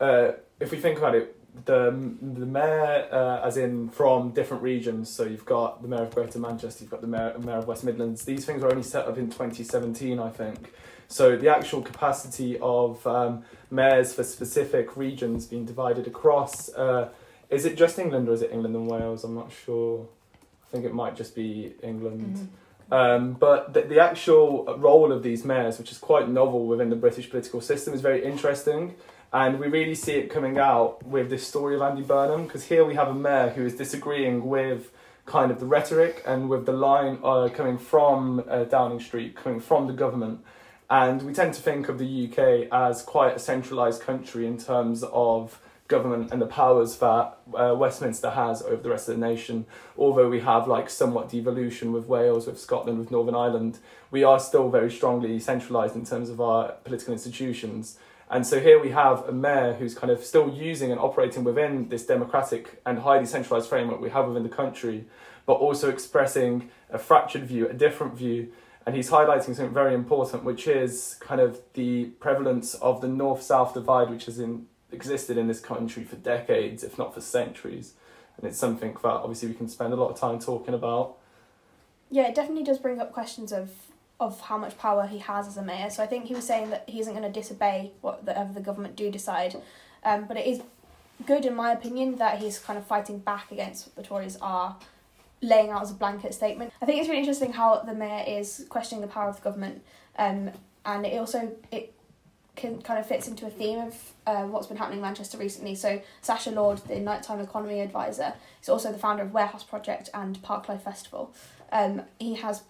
uh, if we think about it, the the mayor, uh, as in from different regions. So you've got the mayor of Greater Manchester, you've got the mayor, mayor of West Midlands. These things were only set up in 2017, I think. So the actual capacity of um, mayors for specific regions being divided across. Uh, is it just England or is it England and Wales? I'm not sure. I think it might just be England. Mm-hmm. Um, but the, the actual role of these mayors, which is quite novel within the British political system, is very interesting. And we really see it coming out with this story of Andy Burnham, because here we have a mayor who is disagreeing with kind of the rhetoric and with the line uh, coming from uh, Downing Street, coming from the government. And we tend to think of the UK as quite a centralised country in terms of government and the powers that uh, Westminster has over the rest of the nation. Although we have like somewhat devolution with Wales, with Scotland, with Northern Ireland, we are still very strongly centralised in terms of our political institutions. And so here we have a mayor who's kind of still using and operating within this democratic and highly centralised framework we have within the country, but also expressing a fractured view, a different view. And he's highlighting something very important, which is kind of the prevalence of the north south divide, which has in, existed in this country for decades, if not for centuries. And it's something that obviously we can spend a lot of time talking about. Yeah, it definitely does bring up questions of of how much power he has as a mayor. So I think he was saying that he isn't going to disobey whatever the government do decide. Um, but it is good, in my opinion, that he's kind of fighting back against what the Tories are laying out as a blanket statement. I think it's really interesting how the mayor is questioning the power of the government, um, and it also it can kind of fits into a theme of uh, what's been happening in Manchester recently. So Sacha Lord, the nighttime economy advisor, is also the founder of Warehouse Project and Parklife Festival. Um, he has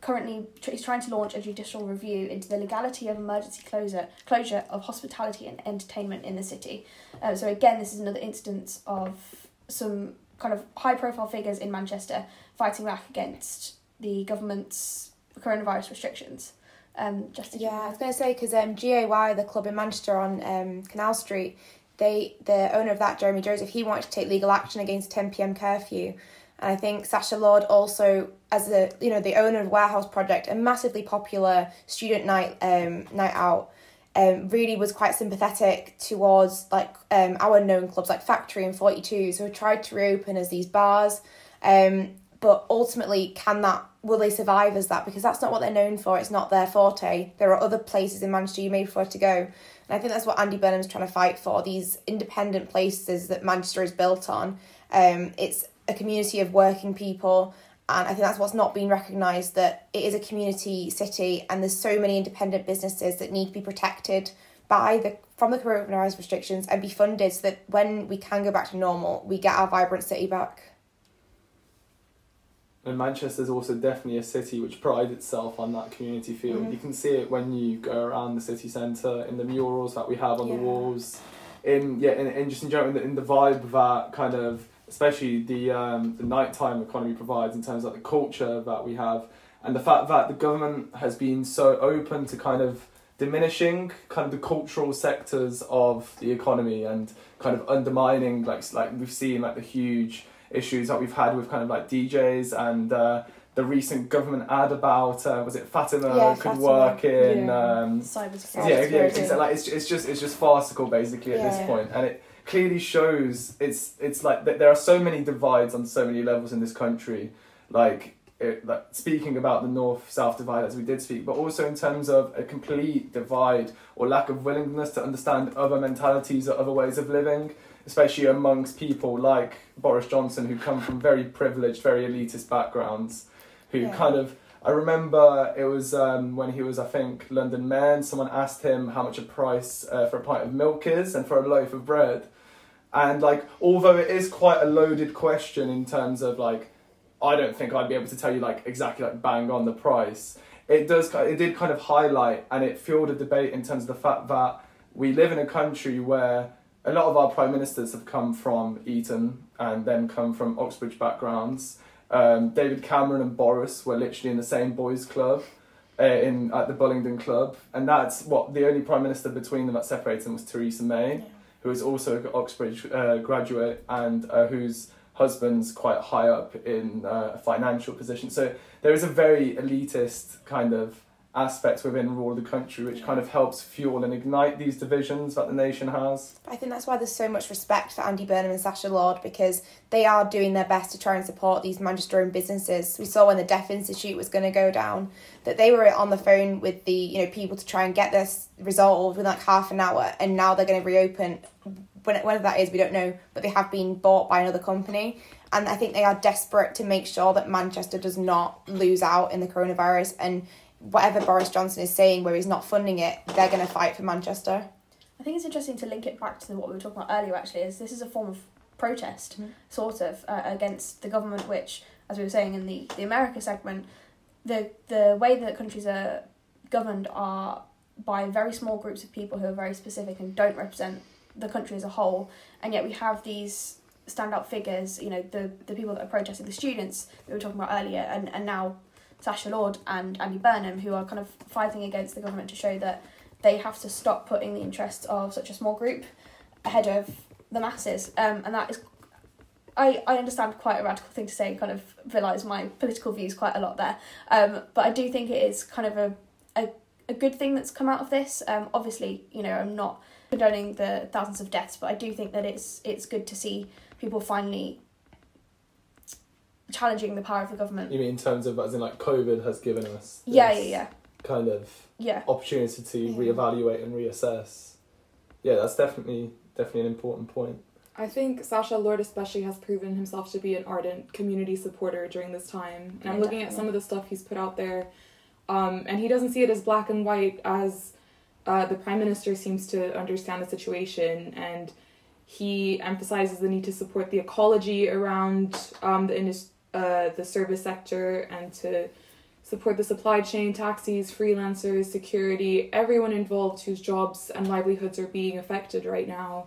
currently he's trying to launch a judicial review into the legality of emergency closure closure of hospitality and entertainment in the city. Uh, so again, this is another instance of some kind of high profile figures in Manchester fighting back against the government's coronavirus restrictions. Um, just yeah, I was going to say because um, GAY, the club in Manchester on um, Canal Street, they the owner of that, Jeremy Joseph, he wanted to take legal action against 10 p.m. curfew And I think Sacha Lord also, as a you know the owner of Warehouse Project, a massively popular student night um, night out, um, really was quite sympathetic towards like um, our known clubs like Factory and Forty Two, who tried to reopen as these bars. Um, but ultimately, can that will they survive as that? Because that's not what they're known for. It's not their forte. There are other places in Manchester you may prefer to go. And I think that's what Andy Burnham's trying to fight for. These independent places that Manchester is built on. Um, it's a community of working people and I think that's what's not being recognised that it is a community city and there's so many independent businesses that need to be protected by the from the coronavirus restrictions and be funded so that when we can go back to normal we get our vibrant city back. And Manchester is also definitely a city which prides itself on that community feel. Mhm. You can see it when you go around the city centre in the murals that we have on Yeah. the walls, in yeah, in, in just in general in the, in the vibe of that kind of especially the um, the nighttime economy provides in terms of the culture that we have, and the fact that the government has been so open to kind of diminishing kind of the cultural sectors of the economy and kind of undermining like like we've seen like the huge issues that we've had with kind of like DJs and uh, the recent government ad about uh, was it Fatima Yeah, could Fatima. work in Yeah. um, Cybersecurity. Yeah, yeah, yeah, it's like it's, it's just it's just farcical basically at Yeah. this point, and it clearly shows it's it's like that there are so many divides on so many levels in this country, like. It, like speaking about the north south divide as we did speak, but also in terms of a complete divide or lack of willingness to understand other mentalities or other ways of living, especially amongst people like Boris Johnson who come from very privileged, very elitist backgrounds, who Yeah. kind of I remember it was um, when he was, I think, London and someone asked him how much a price uh, for a pint of milk is and for a loaf of bread. And, like, although it is quite a loaded question in terms of, like, I don't think I'd be able to tell you, like, exactly, like, bang on the price. It does, it did kind of highlight and it fueled a debate in terms of the fact that we live in a country where a lot of our prime ministers have come from Eton and then come from Oxbridge backgrounds. Um, David Cameron and Boris were literally in the same boys' club uh, in at the Bullingdon Club, and that's what the only prime minister between them that separated them was Theresa May, Yeah. who is also an Oxbridge uh, graduate and uh, whose husband's quite high up in uh, a financial position. So there is a very elitist kind of aspect within rural of the country which kind of helps fuel and ignite these divisions that the nation has. I think that's why there's so much respect for Andy Burnham and Sacha Lord because they are doing their best to try and support these Manchester owned businesses. We saw when the Deaf Institute was going to go down that they were on the phone with the you know people to try and get this resolved within like half an hour, and now they're going to reopen. When, whether that is, we don't know, but they have been bought by another company. And I think they are desperate to make sure that Manchester does not lose out in the coronavirus. And whatever Boris Johnson is saying, where he's not funding it, they're going to fight for Manchester. I think it's interesting to link it back to what we were talking about earlier. Actually, is this is a form of protest, Mhm. sort of, uh, against the government, which, as we were saying in the the America segment, the the way that countries are governed are by very small groups of people who are very specific and don't represent the country as a whole, and yet we have these standout figures. You know, the the people that are protesting, the students that we were talking about earlier, and and now Sacha Lord and Andy Burnham, who are kind of fighting against the government to show that they have to stop putting the interests of such a small group ahead of the masses. Um, and that is, I, I understand quite a radical thing to say, and kind of villas my political views quite a lot there. Um, but I do think it is kind of a, a, a good thing that's come out of this. Um, obviously, you know, I'm not condoning the thousands of deaths, but I do think that it's it's good to see people finally challenging the power of the government. You mean in terms of as in like COVID has given us Yeah, yeah, yeah, kind of yeah. opportunity to Yeah. reevaluate and reassess. Yeah, that's definitely definitely an important point. I think Sacha Lord especially has proven himself to be an ardent community supporter during this time. And I'm Yeah, looking at some of the stuff he's put out there, um, and he doesn't see it as black and white as uh, the prime minister seems to understand the situation, and he emphasizes the need to support the ecology around um, the indus- uh, the service sector and to support the supply chain, taxis, freelancers, security, everyone involved whose jobs and livelihoods are being affected right now.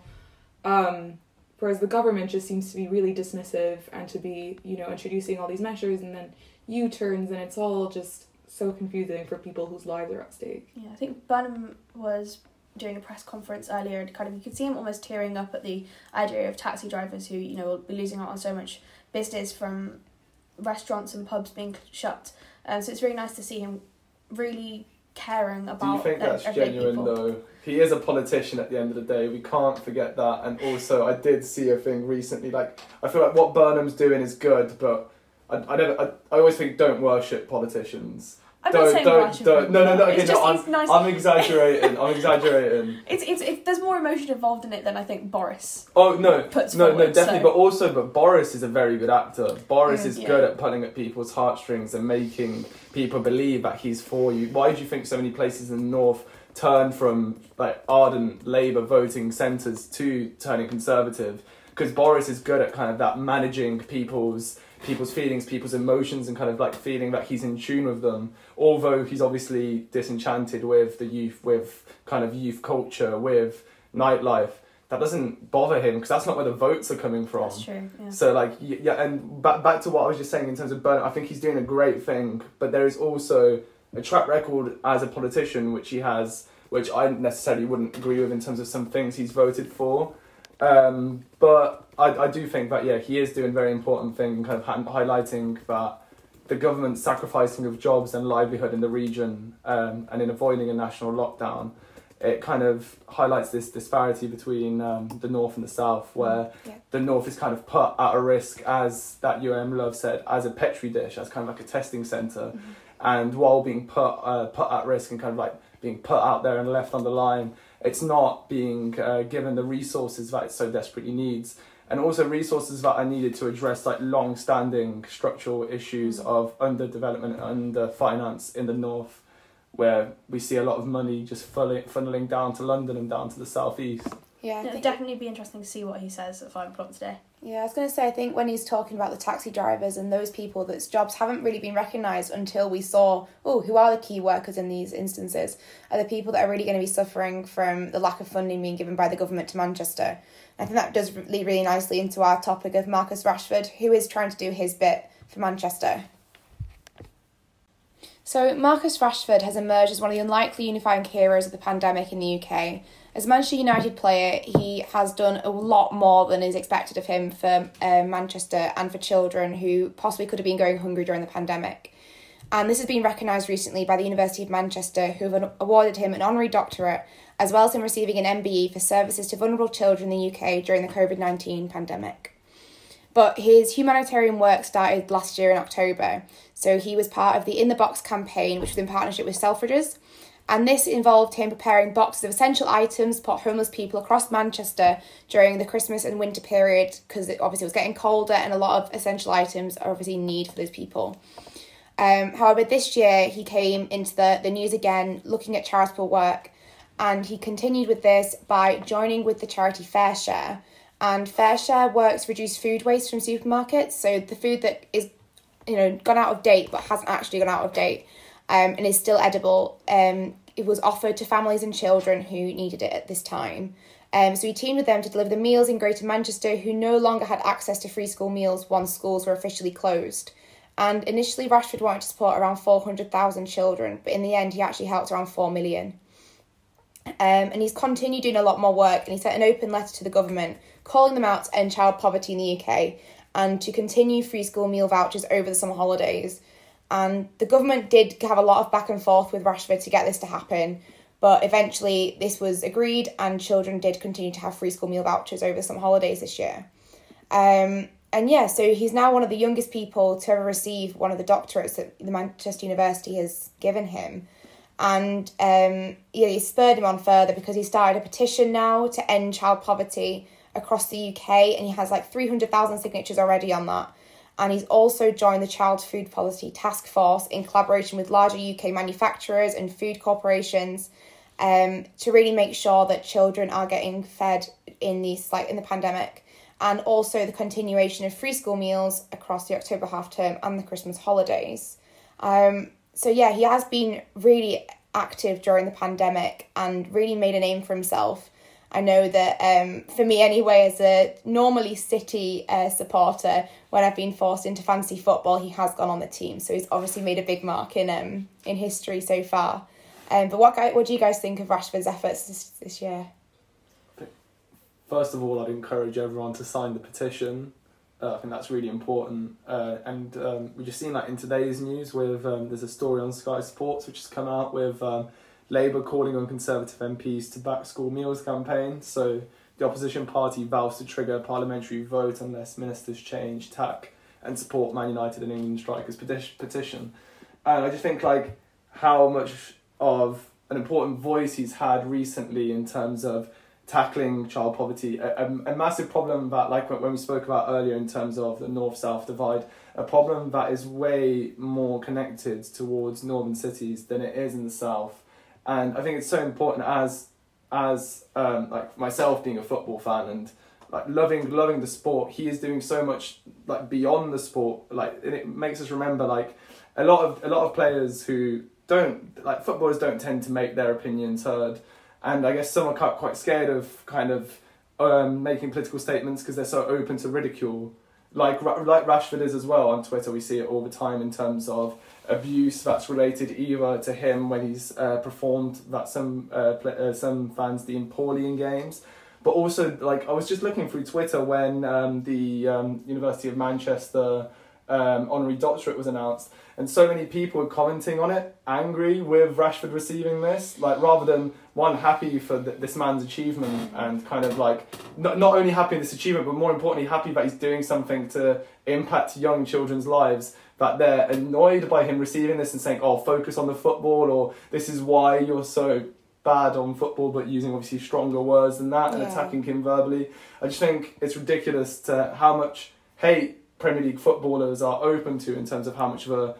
Um, whereas the government just seems to be really dismissive and to be, you know, introducing all these measures and then U turns, and it's all just so confusing for people whose lives are at stake. Yeah, I think Burnham was doing a press conference earlier, and kind of you could see him almost tearing up at the idea of taxi drivers who you know will be losing out on so much business from restaurants and pubs being shut. Um, so it's really nice to see him really caring about. Do you think that's genuine people. though? He is a politician at the end of the day. We can't forget that. And also, I did see a thing recently. Like, I feel like what Burnham's doing is good, but I, I don't. I, I always think don't worship politicians. I'm don't, not saying don't, don't, no, no, no. Okay, it's no, just- I'm, it's nice- I'm exaggerating. I'm exaggerating. (laughs) It's, it's, it, there's more emotion involved in it than I think Boris. Oh no, Puts no, no, definitely. so- But also, but Boris is a very good actor. Boris Mm, is yeah. good at pulling at people's heartstrings and making people believe that he's for you. Why do you think so many places in the north turn from like ardent Labour voting centres to turning Conservative? Because Boris is good at kind of that managing people's people's feelings, people's emotions, and kind of like feeling that he's in tune with them. Although he's obviously disenchanted with the youth, with kind of youth culture, with nightlife that doesn't bother him because that's not where the votes are coming from. That's true. Yeah. So like yeah, and back back to what I was just saying in terms of Burnham, I think he's doing a great thing, but there is also a track record as a politician which he has, which I necessarily wouldn't agree with in terms of some things he's voted for. Um, but I, I do think that yeah, he is doing a very important thing, kind of highlighting that the government sacrificing of jobs and livelihood in the region um, and in avoiding a national lockdown. It kind of highlights this disparity between um, the north and the south, where Yeah. the north is kind of put at a risk, as that UM Love said, as a petri dish, as kind of like a testing center, and while being put uh, put at risk and kind of like being put out there and left on the line, it's not being uh, given the resources that it so desperately needs, and also resources that are needed to address like long-standing structural issues of underdevelopment and under finance in the north, where we see a lot of money just funneling, funneling down to London and down to the southeast. Yeah, I It'll definitely be interesting to see what he says at five o'clock today. Yeah, I was going to say, I think when he's talking about the taxi drivers and those people that's jobs haven't really been recognised until we saw, oh, who are the key workers in these instances? Are the people that are really going to be suffering from the lack of funding being given by the government to Manchester? I think that does lead really nicely into our topic of Marcus Rashford, who is trying to do his bit for Manchester. So, Marcus Rashford has emerged as one of the unlikely unifying heroes of the pandemic in the UK. As a Manchester United player, he has done a lot more than is expected of him for um, Manchester and for children who possibly could have been going hungry during the pandemic. And this has been recognised recently by the University of Manchester, who have awarded him an honorary doctorate, as well as him receiving an MBE for services to vulnerable children in the UK during the COVID 19 pandemic. But his humanitarian work started last year in October. So he was part of the In the Box campaign, which was in partnership with Selfridges. And this involved him preparing boxes of essential items for homeless people across Manchester during the Christmas and winter period because obviously it obviously was getting colder and a lot of essential items are obviously need for those people. Um, however, this year he came into the, the news again looking at charitable work and he continued with this by joining with the charity FareShare. And FareShare works reduce food waste from supermarkets. So the food that is, you know, gone out of date but hasn't actually gone out of date um, and is still edible, um, it was offered to families and children who needed it at this time. Um, so he teamed with them to deliver the meals in Greater Manchester who no longer had access to free school meals once schools were officially closed. And initially, Rashford wanted to support around 400,000 children, but in the end, he actually helped around 4 million. Um, and he's continued doing a lot more work, and he sent an open letter to the government calling them out to end child poverty in the UK and to continue free school meal vouchers over the summer holidays. And the government did have a lot of back and forth with Rashford to get this to happen, but eventually this was agreed, and children did continue to have free school meal vouchers over some holidays this year. Um, and yeah, so he's now one of the youngest people to ever receive one of the doctorates that the Manchester University has given him. And um, yeah, he spurred him on further because he started a petition now to end child poverty across the UK, and he has like 300,000 signatures already on that. And he's also joined the Child Food Poverty Task Force in collaboration with larger UK manufacturers and food corporations um, to really make sure that children are getting fed in these like in the pandemic and also the continuation of free school meals across the October half term and the Christmas holidays. Um, so yeah, he has been really active during the pandemic and really made a name for himself. I know that um, for me anyway, as a normally City uh, supporter, when I've been forced into fantasy football, he has gone on the team. So he's obviously made a big mark in um in history so far. Um, but what what do you guys think of Rashford's efforts this, this year? First of all, I'd encourage everyone to sign the petition. Uh, I think that's really important. Uh, and um, we just seen that in today's news with um, there's a story on Sky Sports which has come out with um, Labour calling on Conservative MPs to back school meals campaign. So the opposition party vows to trigger a parliamentary vote unless ministers change tack and support Man United and England strikers petition. And I just think like how much of an important voice he's had recently in terms of tackling child poverty, a, a, a massive problem that, like when we spoke about earlier in terms of the north south divide, a problem that is way more connected towards northern cities than it is in the south. And I think it's so important as as um, like myself being a football fan and like loving loving the sport, he is doing so much like beyond the sport. Like it makes us remember like a lot of a lot of players who don't like footballers don't tend to make their opinions heard and I guess some are quite scared of kind of um, making political statements because they're so open to ridicule. Like like Rashford is as well on Twitter, we see it all the time in terms of abuse that's related either to him when he's uh, performed that some uh, uh, some fans deem poorly in games, but also like I was just looking through Twitter when um, the um, University of Manchester um, honorary doctorate was announced, and so many people were commenting on it, angry with Rashford receiving this, like rather than one happy for th- this man's achievement and kind of like not not only happy in this achievement, but more importantly happy that he's doing something to impact young children's lives. That they're annoyed by him receiving this and saying, "Oh, focus on the football," or "This is why you're so." bad on football, but using obviously stronger words than that and Yeah. attacking him verbally. I just think it's ridiculous to how much hate Premier League footballers are open to in terms of how much of a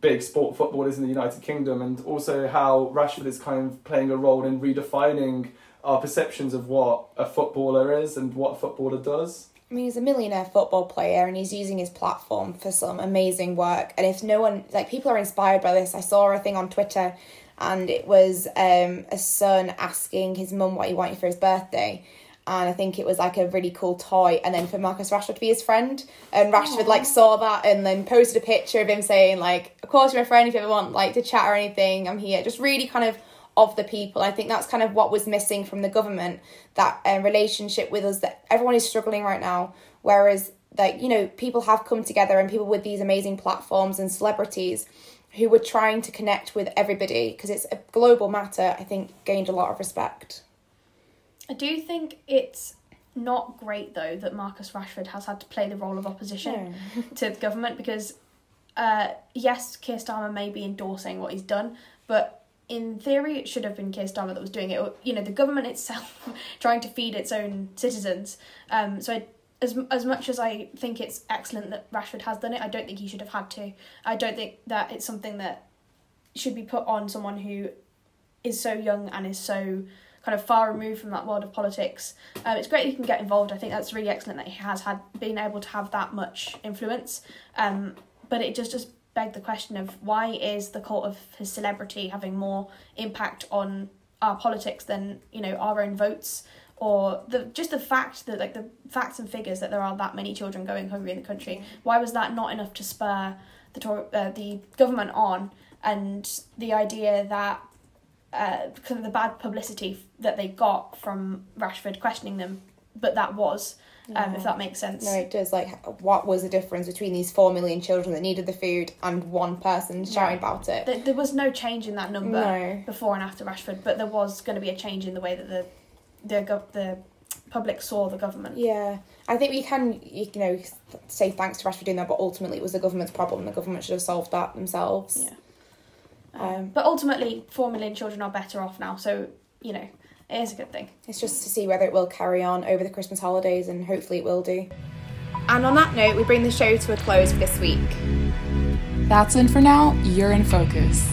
big sport football is in the United Kingdom, and also how Rashford is kind of playing a role in redefining our perceptions of what a footballer is and what a footballer does. I mean, he's a millionaire football player and he's using his platform for some amazing work. And if no one, like, people are inspired by this. I saw a thing on Twitter and it was um, a son asking his mum what he wanted for his birthday. And I think it was like a really cool toy, and then for Marcus Rashford to be his friend. And Rashford like saw that and then posted a picture of him saying like, "Of course you're my friend. If you ever want like to chat or anything, I'm here." Just really kind of of the people. I think that's kind of what was missing from the government that uh, relationship with us that everyone is struggling right now. Whereas, like, you know, people have come together and people with these amazing platforms and celebrities who were trying to connect with everybody because it's a global matter, I think gained a lot of respect. I do think it's not great though that Marcus Rashford has had to play the role of opposition (laughs) to the government because uh, yes, Keir Starmer may be endorsing what he's done, but in theory it should have been Keir Starmer that was doing it. Or, you know, the government itself (laughs) trying to feed its own citizens. Um, so I, as as much as I think it's excellent that Rashford has done it, I don't think he should have had to. I don't think that it's something that should be put on someone who is so young and is so kind of far removed from that world of politics. Um, it's great he can get involved. I think that's really excellent that he has had been able to have that much influence. Um, but it just just begged the question of why is the cult of his celebrity having more impact on our politics than you know our own votes or the just the fact that like the facts and figures that there are that many children going hungry in the country. Why was that not enough to spur the Tor- uh, the government on and the idea that uh, because of the bad publicity that they got from Rashford questioning them, but that was, um, if that makes sense. No, it does. Like, what was the difference between these four million children that needed the food and one person shouting about it? There, there was no change in that number No. before and after Rashford, but there was going to be a change in the way that the the gov- the public saw the government. Yeah, I think we can, you know, say thanks to Rashford doing that, but ultimately it was the government's problem. The government should have solved that themselves. Yeah. Um, But ultimately, four million children are better off now, so you know it is a good thing. It's just to see whether it will carry on over the Christmas holidays, and hopefully it will do. And on that note, we bring the show to a close for this week. That's in for now. You're in focus.